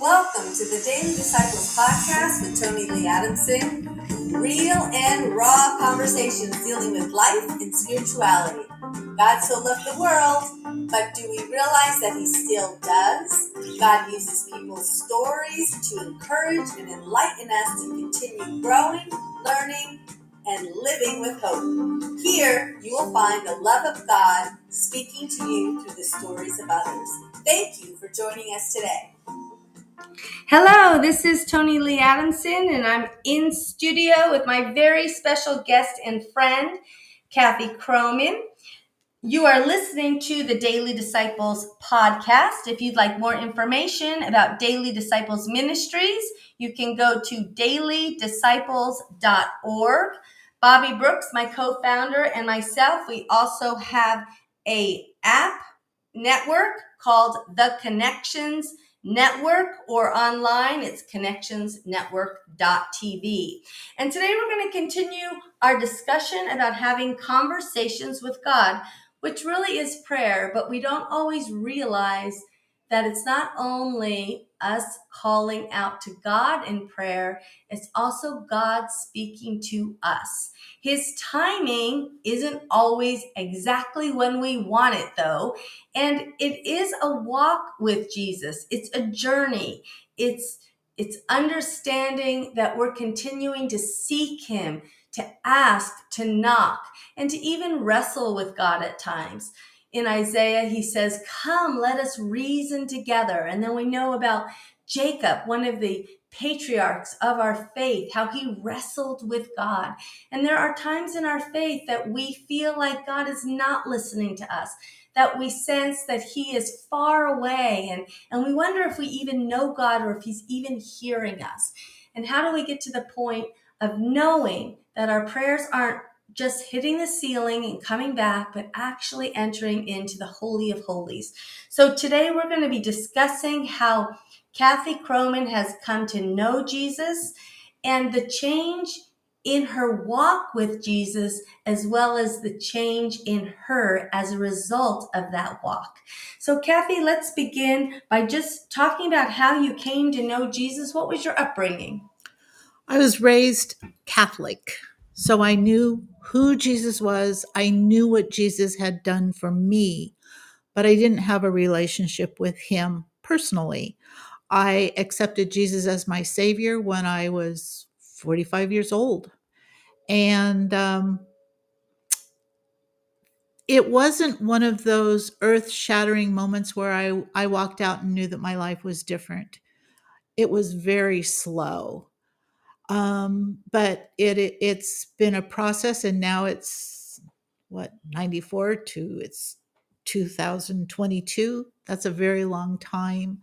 Welcome to the Daily Disciples podcast with Toni Lee Adamson. Real and raw conversations dealing with life and spirituality. God so loved the world, but do we realize that He still does? God uses people's stories to encourage and enlighten us to continue growing, learning, and living with hope. Here, you will find the love of God speaking to you through the stories of others. Thank you for joining us today. Hello, this is Toni Lee Adamson, and I'm in studio with my very special guest and friend, Kathi Chroman. You are listening to the Daily Disciples podcast. If you'd like more information about Daily Disciples Ministries, you can go to dailydisciples.org. Bobby Brooks, my co-founder, and myself, we also have a app network called The Connections Network or online, it's connectionsnetwork.tv. And today we're going to continue our discussion about having conversations with God, which really is prayer, but we don't always realize that it's not only us calling out to God in prayer, it's also God speaking to us. His timing isn't always exactly when we want it, though. And it is a walk with Jesus, it's a journey. It's it's understanding that we're continuing to seek Him, to ask, to knock, and to even wrestle with God at times in Isaiah, he says, Come, let us reason together. And then we know about Jacob, one of the patriarchs of our faith, how he wrestled with God. And there are times in our faith that we feel like God is not listening to us, that we sense that he is far away. And, and we wonder if we even know God or if he's even hearing us. And how do we get to the point of knowing that our prayers aren't just hitting the ceiling and coming back, but actually entering into the Holy of Holies. So today we're going to be discussing how Kathi Chroman has come to know Jesus and the change in her walk with Jesus, as well as the change in her as a result of that walk. So, Kathi, let's begin by just talking about how you came to know Jesus. What was your upbringing? I was raised Catholic. So I knew who Jesus was. I knew what Jesus had done for me, but I didn't have a relationship with him personally. I accepted Jesus as my savior when I was 45 years old. And um, it wasn't one of those earth shattering moments where I, I walked out and knew that my life was different. It was very slow um, but it, it it's been a process, and now it's what 94 to it's 2022. That's a very long time.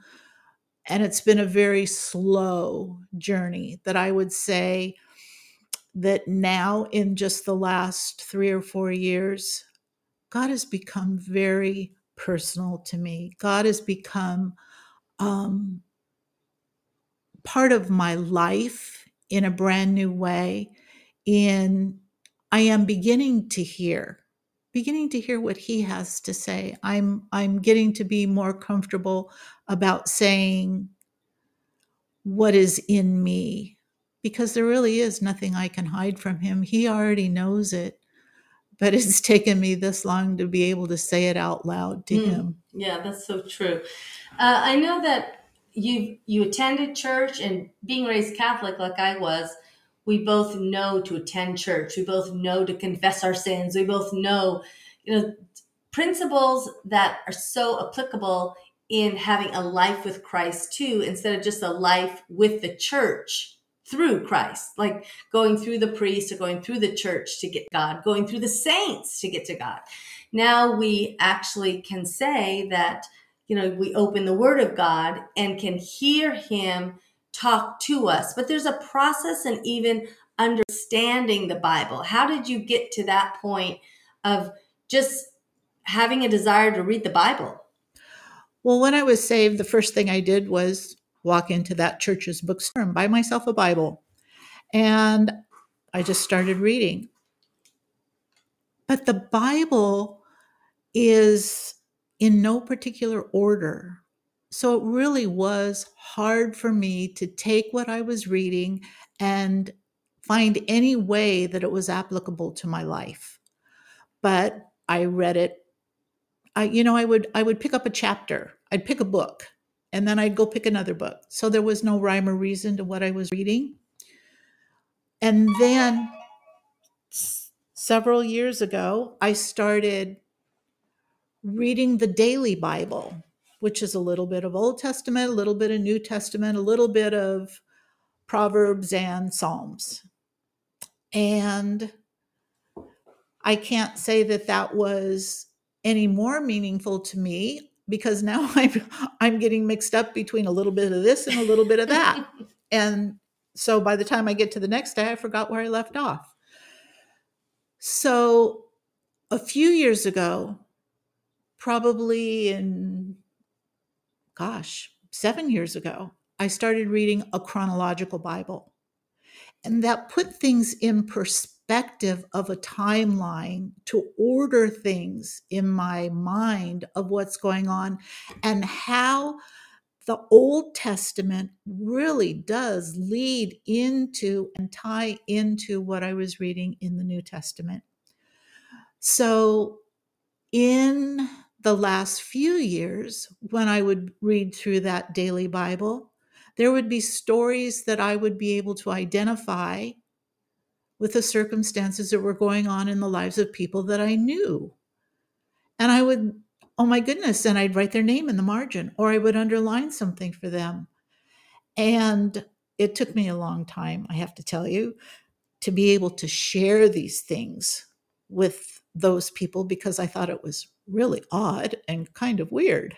And it's been a very slow journey that I would say that now, in just the last three or four years, God has become very personal to me. God has become um, part of my life in a brand new way in I am beginning to hear beginning to hear what he has to say. I'm i'm getting to be more comfortable about saying what is in me because there really is nothing i can hide from him. He already knows it but it's taken me this long to be able to say it out loud to mm, him. Yeah that's so true. Uh, i know that you you attended church and being raised Catholic like I was, we both know to attend church. We both know to confess our sins. We both know, you know, principles that are so applicable in having a life with Christ too, instead of just a life with the church through Christ, like going through the priest or going through the church to get God, going through the saints to get to God. Now we actually can say that you know, we open the Word of God and can hear Him talk to us. But there's a process and even understanding the Bible. How did you get to that point of just having a desire to read the Bible? Well, when I was saved, the first thing I did was walk into that church's bookstore and buy myself a Bible. And I just started reading. But the Bible is in no particular order. so it really was hard for me to take what I was reading and find any way that it was applicable to my life. But I read it. I, you know, I would I would pick up a chapter. I'd pick a book, and then I'd go pick another book. So there was no rhyme or reason to what I was reading. And then several years ago, I started reading the daily Bible, which is a little bit of Old Testament, a little bit of New Testament, a little bit of Proverbs and Psalms. And I can't say that that was any more meaningful to me because now I'm I'm getting mixed up between a little bit of this and a little bit of that. and so by the time I get to the next day I forgot where I left off. So a few years ago, probably in gosh, 7 years ago, I started reading a chronological Bible. And that put things in perspective of a timeline to order things in my mind of what's going on and how the Old Testament really does lead into and tie into what I was reading in the New Testament. So, in the last few years, when I would read through that daily Bible, there would be stories that I would be able to identify with the circumstances that were going on in the lives of people that I knew. And I would, oh my goodness, and I'd write their name in the margin or I would underline something for them. And it took me a long time, I have to tell you, to be able to share these things with those people because I thought it was really odd and kind of weird.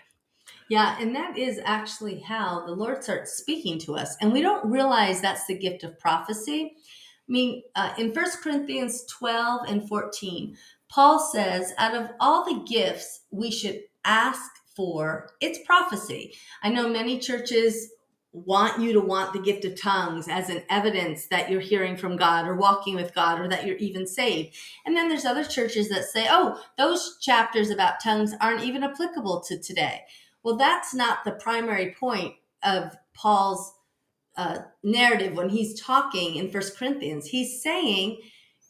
Yeah, and that is actually how the Lord starts speaking to us. And we don't realize that's the gift of prophecy. I mean, uh, in First Corinthians 12 and 14, Paul says, out of all the gifts we should ask for, it's prophecy. I know many churches want you to want the gift of tongues as an evidence that you're hearing from God or walking with God or that you're even saved. And then there's other churches that say, oh, those chapters about tongues aren't even applicable to today. Well, that's not the primary point of Paul's uh, narrative when he's talking in First Corinthians. He's saying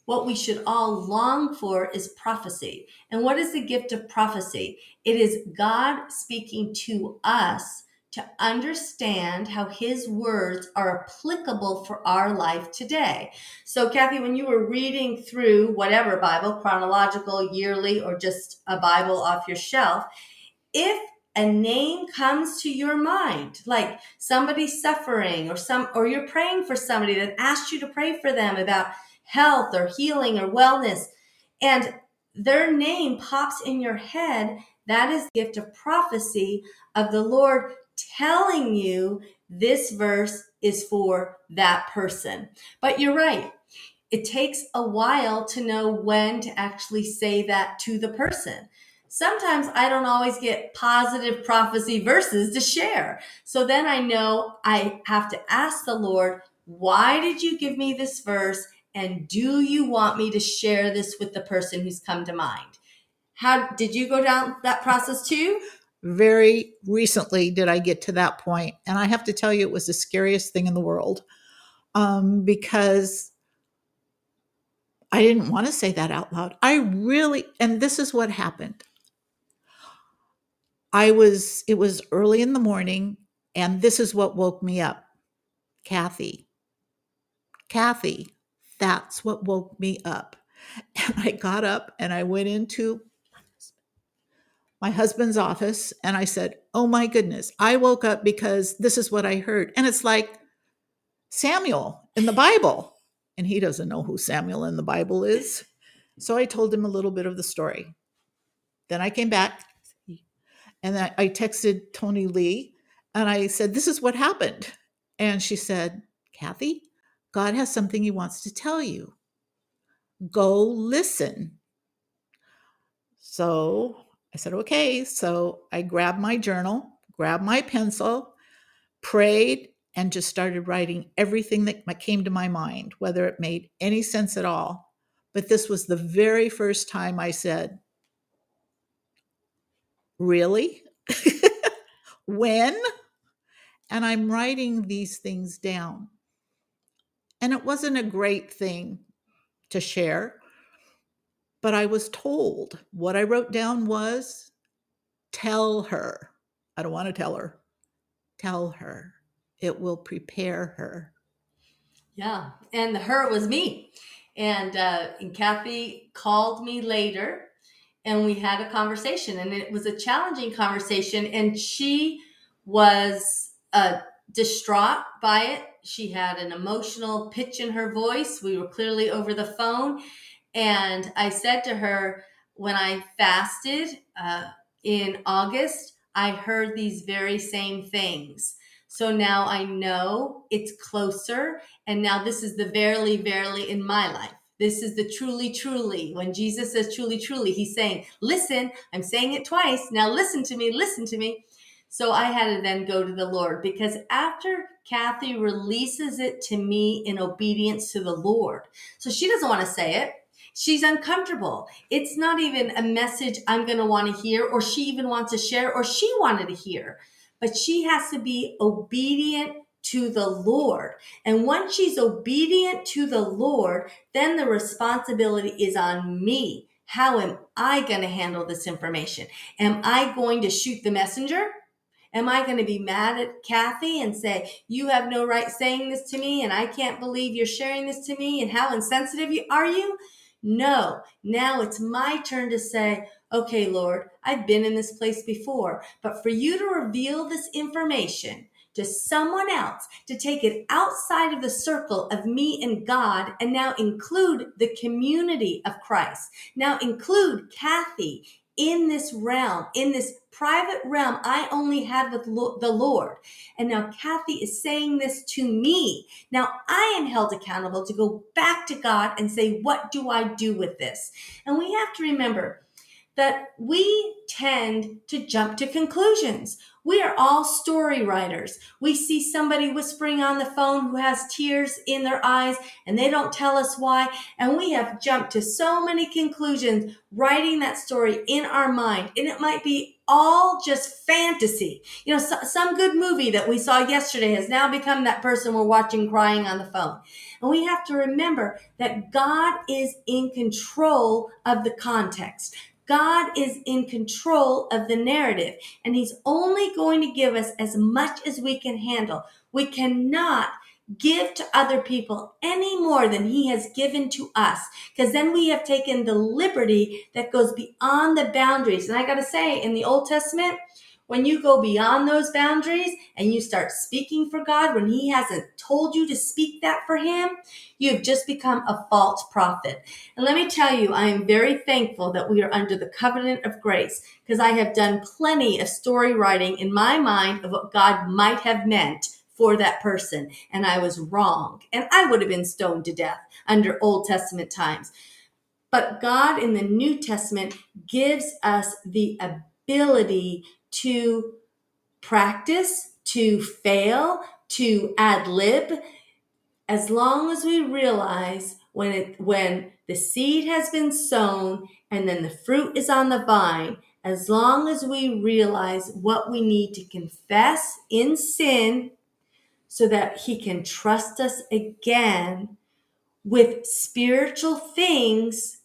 what we should all long for is prophecy. And what is the gift of prophecy? It is God speaking to us to understand how his words are applicable for our life today. So, Kathi, when you were reading through whatever Bible, chronological, yearly, or just a Bible off your shelf, if a name comes to your mind like somebody suffering or some or you're praying for somebody that asked you to pray for them about health or healing or wellness and their name pops in your head that is the gift of prophecy of the lord telling you this verse is for that person but you're right it takes a while to know when to actually say that to the person sometimes I don't always get positive prophecy verses to share. So then I know I have to ask the Lord, why did you give me this verse? And do you want me to share this with the person who's come to mind? How did you go down that process too? Very recently did I get to that point, and I have to tell you, it was the scariest thing in the world um, because I didn't want to say that out loud. I really, and this is what happened. I was, it was early in the morning, and this is what woke me up. Kathi, Kathi, that's what woke me up. And I got up and I went into my husband's office and I said, Oh my goodness, I woke up because this is what I heard. And it's like Samuel in the Bible. And he doesn't know who Samuel in the Bible is. So I told him a little bit of the story. Then I came back and I, texted Toni Lee and I said, This is what happened. And she said, Kathi, God has something he wants to tell you. Go listen. So I said, Okay. So I grabbed my journal, grabbed my pencil, prayed, and just started writing everything that came to my mind, whether it made any sense at all. But this was the very first time I said, Really? when? And I'm writing these things down. And it wasn't a great thing to share, but I was told what I wrote down was tell her. I don't want to tell her. Tell her. It will prepare her. Yeah. And the her was me. And, uh, and Kathi called me later and we had a conversation and it was a challenging conversation and she was uh, distraught by it she had an emotional pitch in her voice we were clearly over the phone and i said to her when i fasted uh, in august i heard these very same things so now i know it's closer and now this is the verily verily in my life this is the truly, truly. When Jesus says truly, truly, he's saying, listen, I'm saying it twice. Now listen to me, listen to me. So I had to then go to the Lord because after Kathi releases it to me in obedience to the Lord, so she doesn't want to say it. She's uncomfortable. It's not even a message I'm going to want to hear, or she even wants to share, or she wanted to hear. But she has to be obedient to the Lord. And once she's obedient to the Lord, then the responsibility is on me. How am I going to handle this information? Am I going to shoot the messenger? Am I going to be mad at Kathi and say, You have no right saying this to me, and I can't believe you're sharing this to me, and how insensitive you, are you? No. Now it's my turn to say, Okay, Lord, I've been in this place before, but for you to reveal this information, to someone else to take it outside of the circle of me and God and now include the community of Christ. Now include Kathi in this realm, in this private realm I only had with the Lord. And now Kathi is saying this to me. Now I am held accountable to go back to God and say, what do I do with this? And we have to remember that we tend to jump to conclusions. We are all story writers. We see somebody whispering on the phone who has tears in their eyes and they don't tell us why. And we have jumped to so many conclusions writing that story in our mind. And it might be all just fantasy. You know, so, some good movie that we saw yesterday has now become that person we're watching crying on the phone. And we have to remember that God is in control of the context. God is in control of the narrative and he's only going to give us as much as we can handle. We cannot give to other people any more than he has given to us because then we have taken the liberty that goes beyond the boundaries. And I got to say in the Old Testament, when you go beyond those boundaries and you start speaking for God when He hasn't told you to speak that for Him, you've just become a false prophet. And let me tell you, I am very thankful that we are under the covenant of grace because I have done plenty of story writing in my mind of what God might have meant for that person. And I was wrong. And I would have been stoned to death under Old Testament times. But God in the New Testament gives us the ability to practice, to fail, to ad lib, as long as we realize when it when the seed has been sown and then the fruit is on the vine, as long as we realize what we need to confess in sin so that he can trust us again with spiritual things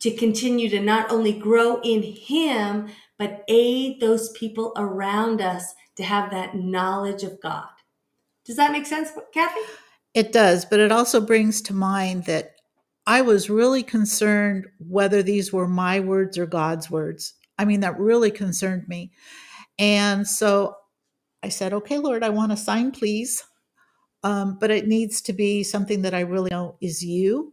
to continue to not only grow in him, but aid those people around us to have that knowledge of God. Does that make sense, Kathi? It does, but it also brings to mind that I was really concerned whether these were my words or God's words. I mean, that really concerned me. And so I said, okay, Lord, I want a sign, please. Um, but it needs to be something that I really know is you.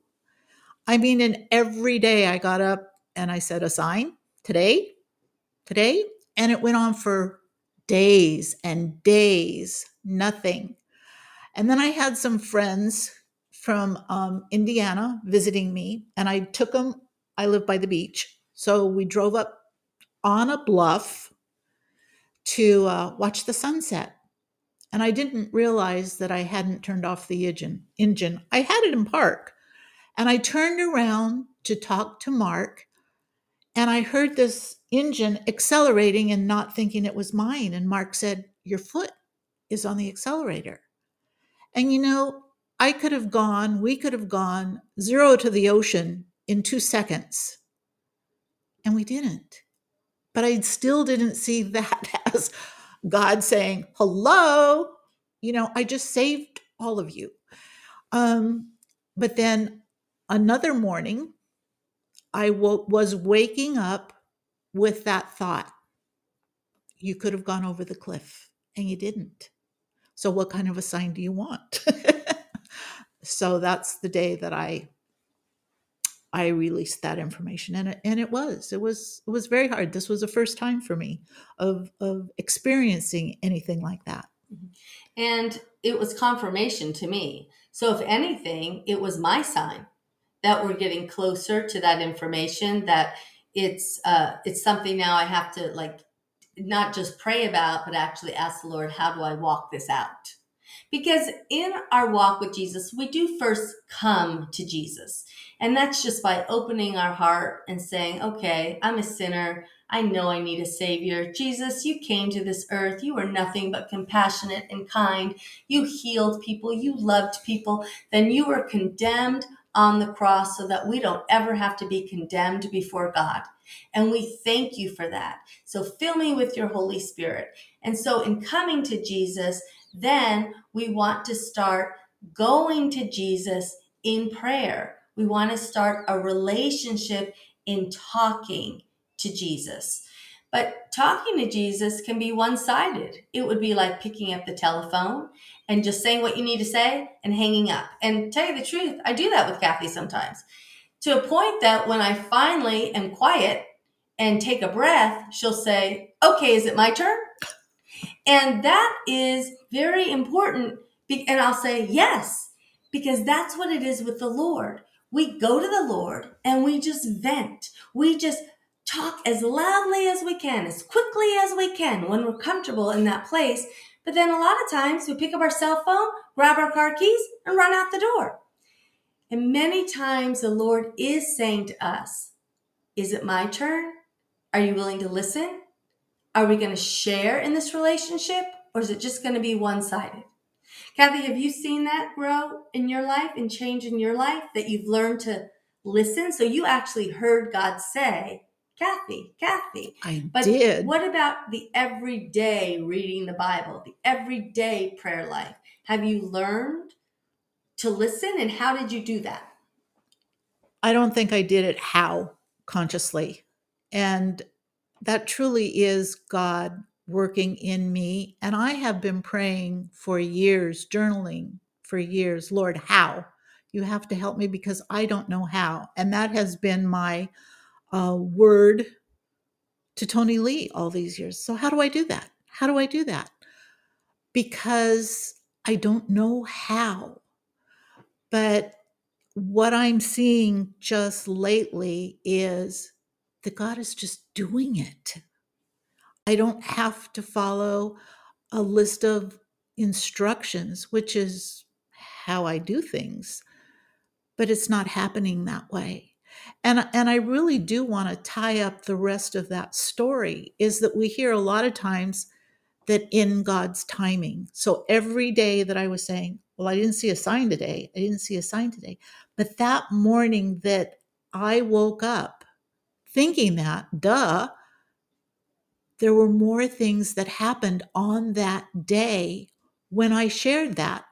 I mean, and every day I got up and I said, a sign today, today. And it went on for days and days, nothing. And then I had some friends from um, Indiana visiting me, and I took them. I live by the beach. So we drove up on a bluff to uh, watch the sunset. And I didn't realize that I hadn't turned off the engine. engine. I had it in park. And I turned around to talk to Mark, and I heard this engine accelerating and not thinking it was mine. And Mark said, Your foot is on the accelerator. And you know, I could have gone, we could have gone zero to the ocean in two seconds. And we didn't. But I still didn't see that as God saying, hello, you know, I just saved all of you. Um, but then another morning, I w- was waking up with that thought. You could have gone over the cliff and you didn't. So, what kind of a sign do you want? so, that's the day that I I released that information and it, and it was it was it was very hard. This was the first time for me of of experiencing anything like that. Mm-hmm. And it was confirmation to me. So if anything, it was my sign that we're getting closer to that information that it's uh it's something now I have to like not just pray about but actually ask the Lord, how do I walk this out? Because in our walk with Jesus, we do first come to Jesus. And that's just by opening our heart and saying, okay, I'm a sinner. I know I need a savior. Jesus, you came to this earth. You were nothing but compassionate and kind. You healed people. You loved people. Then you were condemned on the cross so that we don't ever have to be condemned before God. And we thank you for that. So fill me with your Holy Spirit. And so in coming to Jesus, then we want to start going to Jesus in prayer. We want to start a relationship in talking to Jesus. But talking to Jesus can be one sided. It would be like picking up the telephone and just saying what you need to say and hanging up. And tell you the truth, I do that with Kathi sometimes to a point that when I finally am quiet and take a breath, she'll say, Okay, is it my turn? And that is very important. And I'll say, Yes, because that's what it is with the Lord. We go to the Lord and we just vent. We just talk as loudly as we can, as quickly as we can when we're comfortable in that place. But then a lot of times we pick up our cell phone, grab our car keys, and run out the door. And many times the Lord is saying to us, Is it my turn? Are you willing to listen? Are we going to share in this relationship or is it just going to be one sided? Kathi, have you seen that grow in your life and change in your life that you've learned to listen? So you actually heard God say, Kathi, Kathi. I but did. What about the everyday reading the Bible, the everyday prayer life? Have you learned to listen and how did you do that? I don't think I did it how consciously. And that truly is God working in me. And I have been praying for years, journaling for years, Lord, how? You have to help me because I don't know how. And that has been my uh, word to Toni Lee all these years. So, how do I do that? How do I do that? Because I don't know how. But what I'm seeing just lately is that God is just doing it. I don't have to follow a list of instructions, which is how I do things, but it's not happening that way. And, and I really do want to tie up the rest of that story is that we hear a lot of times that in God's timing. So every day that I was saying, well, I didn't see a sign today, I didn't see a sign today. But that morning that I woke up thinking that, duh, there were more things that happened on that day when I shared that,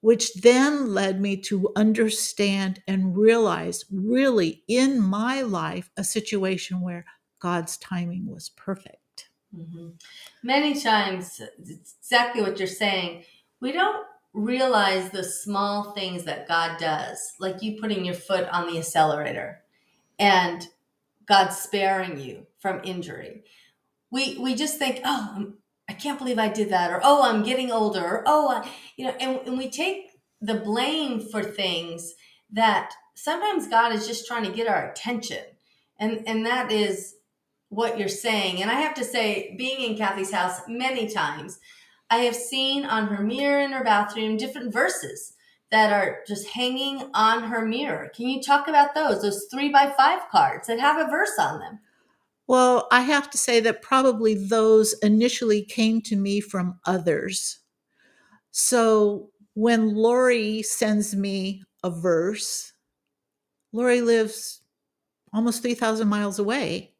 which then led me to understand and realize really in my life a situation where God's timing was perfect. Mm-hmm. Many times, exactly what you're saying, we don't realize the small things that God does, like you putting your foot on the accelerator and God sparing you from injury we we just think, oh, I can't believe I did that, or oh, I'm getting older, or oh, I, you know, and, and we take the blame for things that sometimes God is just trying to get our attention, and and that is what you're saying. And I have to say, being in Kathi's house many times, I have seen on her mirror in her bathroom different verses that are just hanging on her mirror. Can you talk about those? Those three by five cards that have a verse on them. Well, I have to say that probably those initially came to me from others. So when Lori sends me a verse, Lori lives almost 3,000 miles away,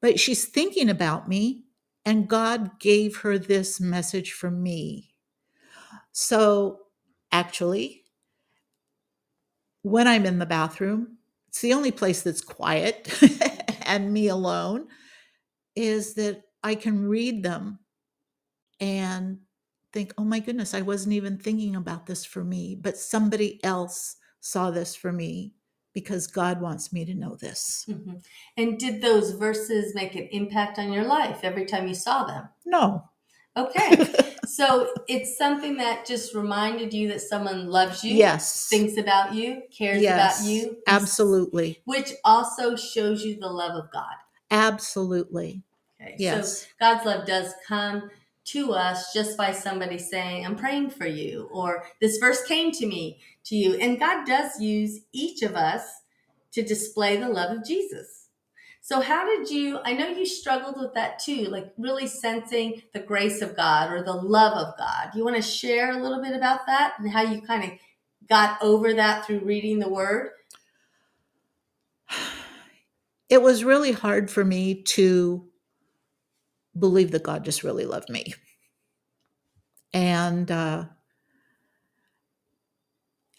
but she's thinking about me, and God gave her this message for me. So actually, when I'm in the bathroom, it's the only place that's quiet and me alone, is that I can read them and think, oh my goodness, I wasn't even thinking about this for me, but somebody else saw this for me because God wants me to know this. Mhm. And did those verses make an impact on your life every time you saw them? No. Okay. So it's something that just reminded you that someone loves you, yes. thinks about you, cares yes. about you. Absolutely. Which also shows you the love of God. Absolutely. Okay. Yes. So God's love does come to us just by somebody saying, I'm praying for you, or this verse came to me, to you. And God does use each of us to display the love of Jesus. So, how did you? I know you struggled with that too, like really sensing the grace of God or the love of God. You want to share a little bit about that and how you kind of got over that through reading the Word? It was really hard for me to believe that God just really loved me. And uh,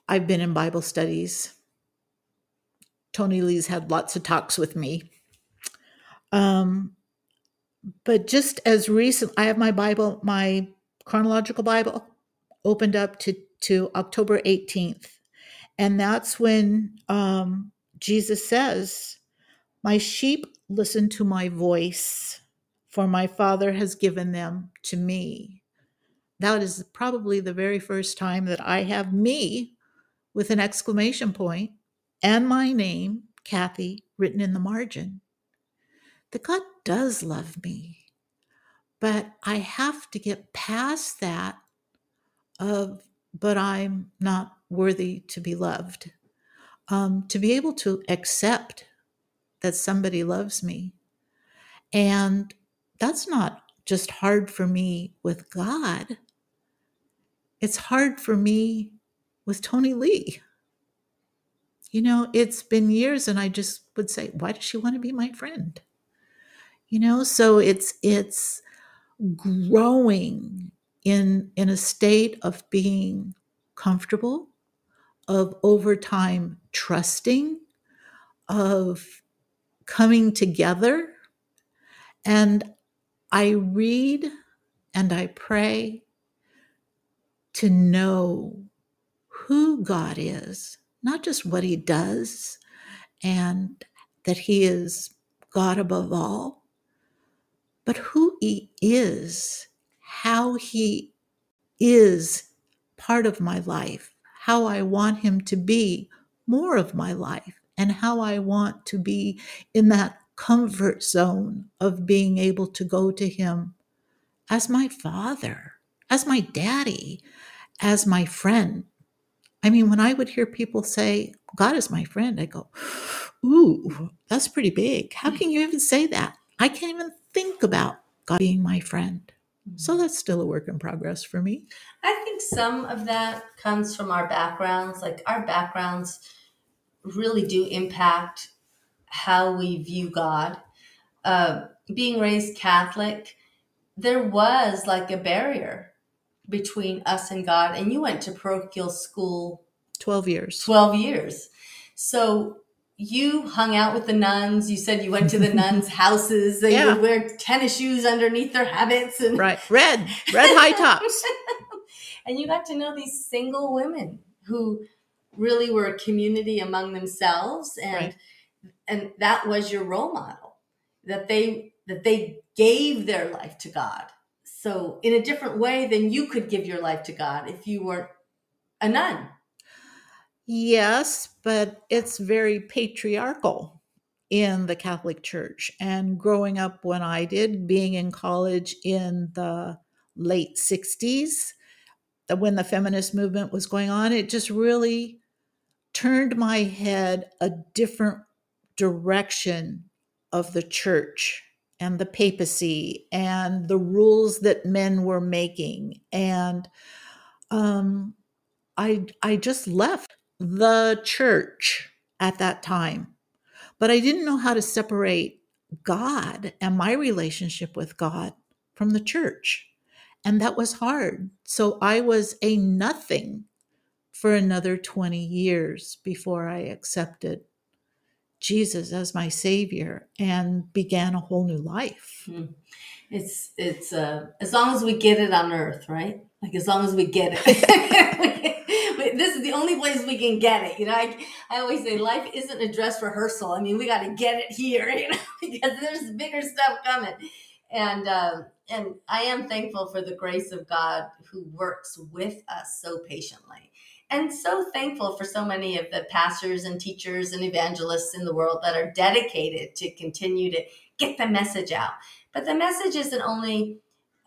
I've been in Bible studies. Toni Lee's had lots of talks with me. Um, but just as recent, I have my Bible, my chronological Bible, opened up to to October 18th, and that's when um, Jesus says, "My sheep listen to my voice, for my Father has given them to me." That is probably the very first time that I have me with an exclamation point and my name, Kathi, written in the margin. That God does love me. But I have to get past that of, but I'm not worthy to be loved. Um, to be able to accept that somebody loves me. And that's not just hard for me with God, it's hard for me with Toni Lee. You know, it's been years and I just would say, why does she want to be my friend? You know, so it's it's growing in in a state of being comfortable, of over time trusting, of coming together. And I read and I pray to know who God is, not just what he does, and that he is God above all, but who he is, how he is part of my life, how I want him to be more of my life, and how I want to be in that comfort zone of being able to go to him as my father, as my daddy, as my friend. I mean, when I would hear people say, God is my friend, I go, Ooh, that's pretty big. How mm. can you even say that? I can't even think about God being my friend. So that's still a work in progress for me. I think some of that comes from our backgrounds. Like our backgrounds really do impact how we view God. Uh, being raised Catholic, there was like a barrier between us and God. And you went to parochial school 12 years. 12 years. So you hung out with the nuns. You said you went to the nuns' houses. They Yeah. would wear tennis shoes underneath their habits. And, Right. Red, red high tops. and you got to know these single women who really were a community among themselves and Right. and that was your role model that they that they gave their life to God so in a different way than you could give your life to God if you weren't a nun Yes, but it's very patriarchal in the Catholic Church. And growing up when I did, being in college in the late 60s, uh, when the feminist movement was going on, it just really turned my head a different direction of the church and the papacy and the rules that men were making and um, I I just left the church at that time. But I didn't know how to separate God and my relationship with God from the church. And that was hard. So I was a nothing for another 20 years before I accepted Jesus as my savior and began a whole new life. Hmm. It's it's uh, as long as we get it on earth, right? Like as long as we get it. is the only place we can get it. You know, I, I always say life isn't a dress rehearsal. I mean, we got to get it here, you know, because there's bigger stuff coming. And um, and I am thankful for the grace of God who works with us so patiently and so thankful for so many of the pastors and teachers and evangelists in the world that are dedicated to continue to get the message out. But the message isn't only,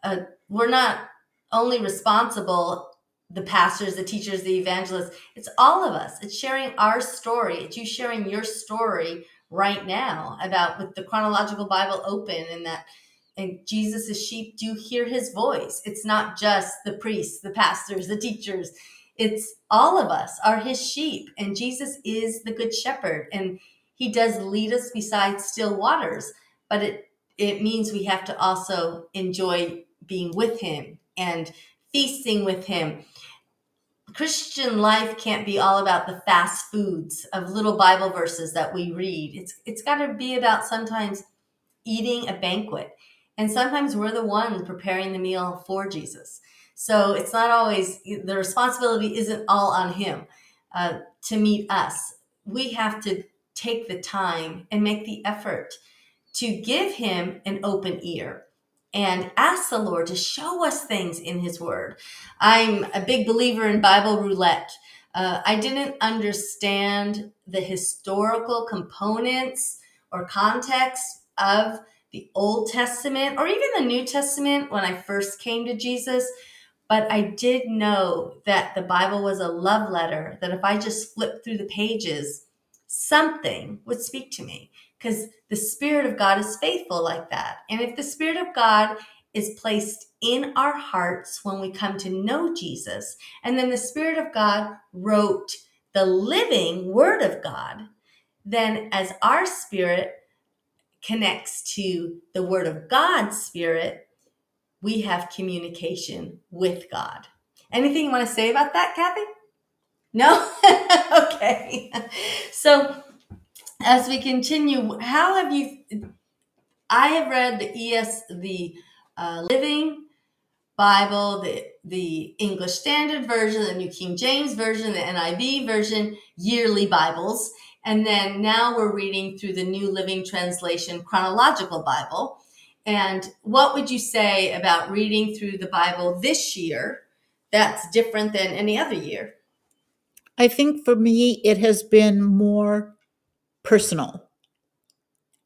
uh, we're not only responsible, the pastors, the teachers, the evangelists, it's all of us. It's sharing our story. It's you sharing your story right now about with the chronological Bible open and that and Jesus' sheep do hear his voice. It's not just the priests, the pastors, the teachers it's all of us are his sheep and jesus is the good shepherd and he does lead us beside still waters but it it means we have to also enjoy being with him and feasting with him christian life can't be all about the fast foods of little bible verses that we read. It's it's got to be about sometimes eating a banquet. And sometimes we're the ones preparing the meal for jesus. So it's not always, the responsibility isn't all on him uh, to meet us. We have to take the time and make the effort to give him an open ear and ask the Lord to show us things in his word. I'm a big believer in Bible roulette. Uh, I didn't understand the historical components or context of the Old Testament or even the New Testament when I first came to Jesus. But I did know that the Bible was a love letter, that if I just flipped through the pages, something would speak to me because the Spirit of God is faithful like that. And if the Spirit of God is placed in our hearts when we come to know Jesus, and then the Spirit of God wrote the living Word of God, then as our spirit connects to the Word of God's Spirit, we have communication with God. Anything you want to say about that, Kathi? No? okay. So, as we continue, how have you? I have read the ES, the uh, Living Bible, the the English Standard Version, the New King James Version, the NIV version, yearly Bibles, and then now we're reading through the New Living Translation Chronological Bible. And what would you say about reading through the Bible this year that's different than any other year? I think for me, it has been more personal.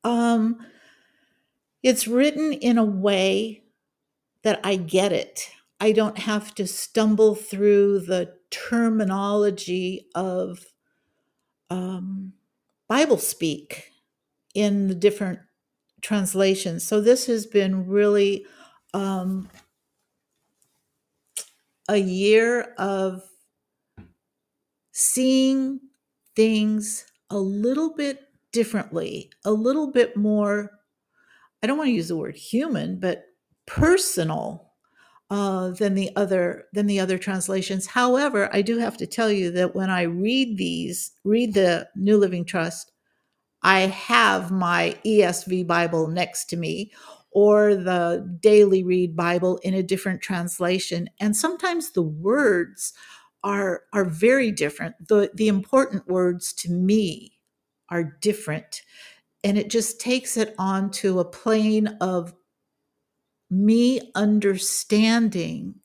Um, it's written in a way that I get it. I don't have to stumble through the terminology of um, Bible speak in the different translations. So this has been really um, a year of seeing things a little bit differently, a little bit more, I don't want to use the word human, but personal uh, than the other than the other translations. However, I do have to tell you that when I read these, read the New Living Trust, I have my ESV Bible next to me or the daily read Bible in a different translation. And sometimes the words are, are very different. The, the important words to me are different. And it just takes it on to a plane of me understanding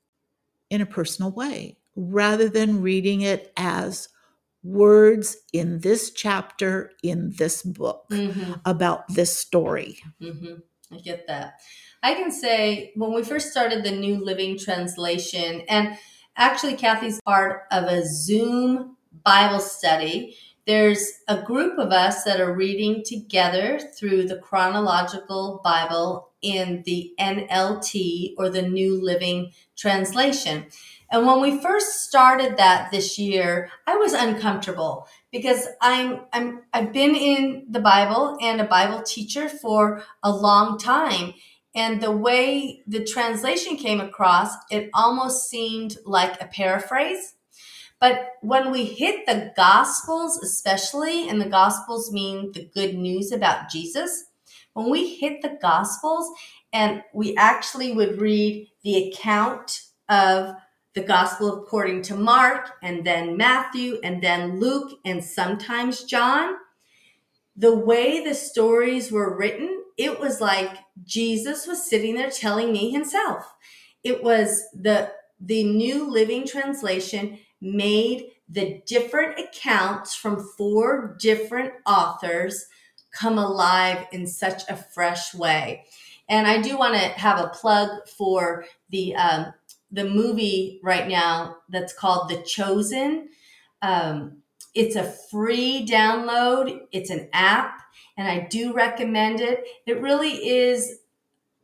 in a personal way rather than reading it as words in this chapter in this book mm-hmm. about this story. Mm-hmm. I get that. I can say when we first started the New Living Translation, and actually, Kathi's part of a Zoom Bible study there's a group of us that are reading together through the chronological Bible in the NLT or the New Living Translation. And when we first started that this year, I was uncomfortable because I'm I'm I've been in the Bible and a Bible teacher for a long time. And the way the translation came across, it almost seemed like a paraphrase. But when we hit the Gospels, especially, and the Gospels mean the good news about Jesus, when we hit the Gospels and we actually would read the account of the Gospel according to Mark, and then Matthew, and then Luke, and sometimes John, the way the stories were written, it was like Jesus was sitting there telling me himself. It was the the New Living Translation made the different accounts from four different authors come alive in such a fresh way. And I do want to have a plug for the um, the movie right now that's called The Chosen. Um, it's a free download. It's an app, and I do recommend it. It really is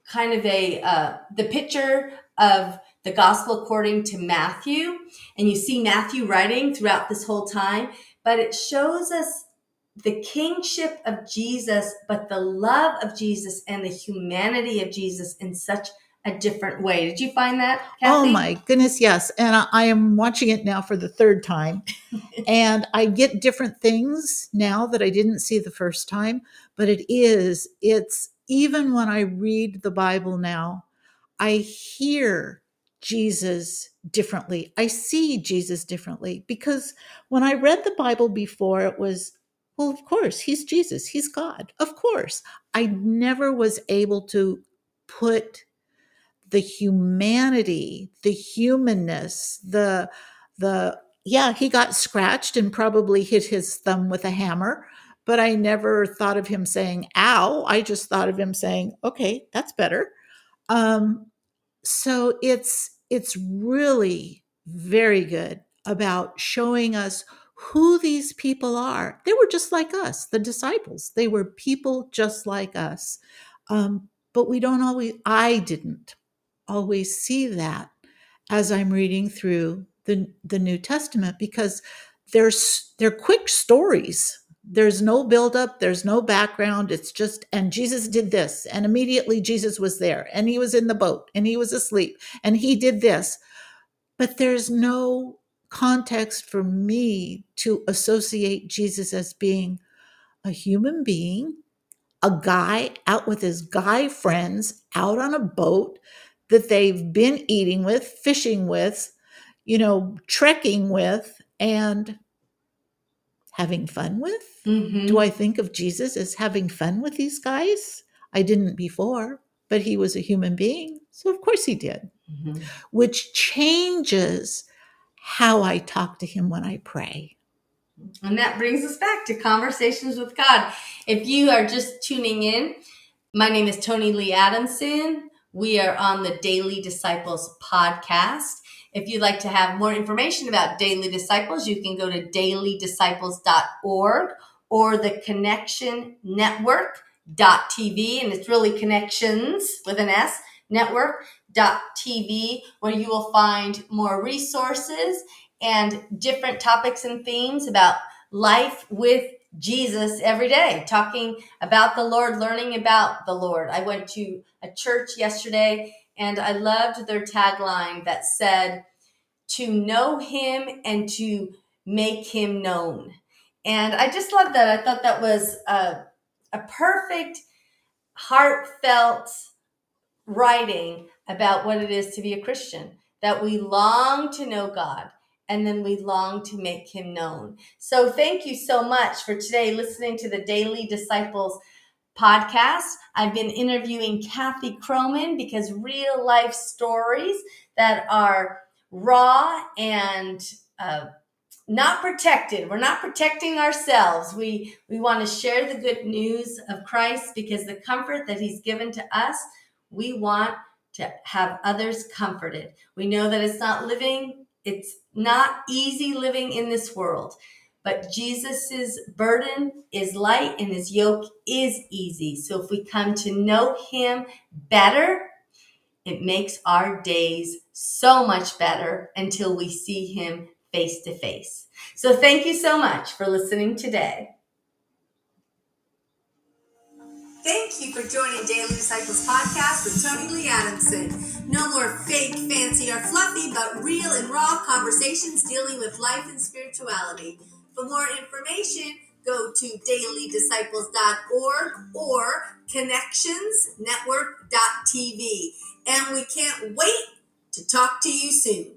kind of a uh, the picture of the gospel according to Matthew, and you see Matthew writing throughout this whole time, but it shows us the kingship of Jesus, but the love of Jesus and the humanity of Jesus in such a different way. Did you find that? Oh Kathi? Oh my goodness, yes. And I, I am watching it now for the third time. and I get different things now that I didn't see the first time. But it is, it's even when I read the Bible now, I hear Jesus differently. I see Jesus differently because when I read the Bible before, it was, well, of course, he's Jesus, he's God. Of course. I never was able to put the humanity, the humanness, the the yeah, he got scratched and probably hit his thumb with a hammer, but I never thought of him saying ow. I just thought of him saying, "Okay, that's better." Um so it's it's really very good about showing us who these people are. They were just like us, the disciples. They were people just like us. Um, but we don't always, I didn't always see that as I'm reading through the, the New Testament because there's they're quick stories. There's no buildup, there's no background. It's just, and Jesus did this, and immediately Jesus was there, and he was in the boat, and he was asleep, and he did this. But there's no context for me to associate Jesus as being a human being, a guy out with his guy friends out on a boat that they've been eating with, fishing with, you know, trekking with, and having fun with? Mm-hmm. Do I think of Jesus as having fun with these guys? I didn't before, but he was a human being. So, of course, he did, mm-hmm. which changes how I talk to him when I pray. And that brings us back to conversations with God. If you are just tuning in, my name is Toni Lee Adamson. We are on the Daily Disciples podcast. If you'd like to have more information about Daily Disciples, you can go to dailydisciples.org or the Connection Network.tv, and it's really connections with an S, network.tv, where you will find more resources and different topics and themes about life with Jesus every day, talking about the Lord, learning about the Lord. I went to a church yesterday and I loved their tagline that said, to know him and to make him known. And I just love that. I thought that was a, a perfect, heartfelt writing about what it is to be a Christian, that we long to know God and then we long to make him known. So thank you so much for today listening to the Daily Disciples podcast. I've been interviewing Kathi Chroman because real life stories that are raw and uh, not protected. We're not protecting ourselves. We we want to share the good news of Christ because the comfort that He's given to us, we want to have others comforted. We know that it's not living it's not easy living in this world, but Jesus's burden is light and his yoke is easy. So if we come to know him better, it makes our days so much better until we see him face to face. So thank you so much for listening today. Thank you for joining Daily Disciples Podcast with Toni Lee Adamson. No more fake, fancy, or fluffy, but real and raw conversations dealing with life and spirituality. For more information, go to dailydisciples.org or connectionsnetwork.tv. And we can't wait to talk to you soon.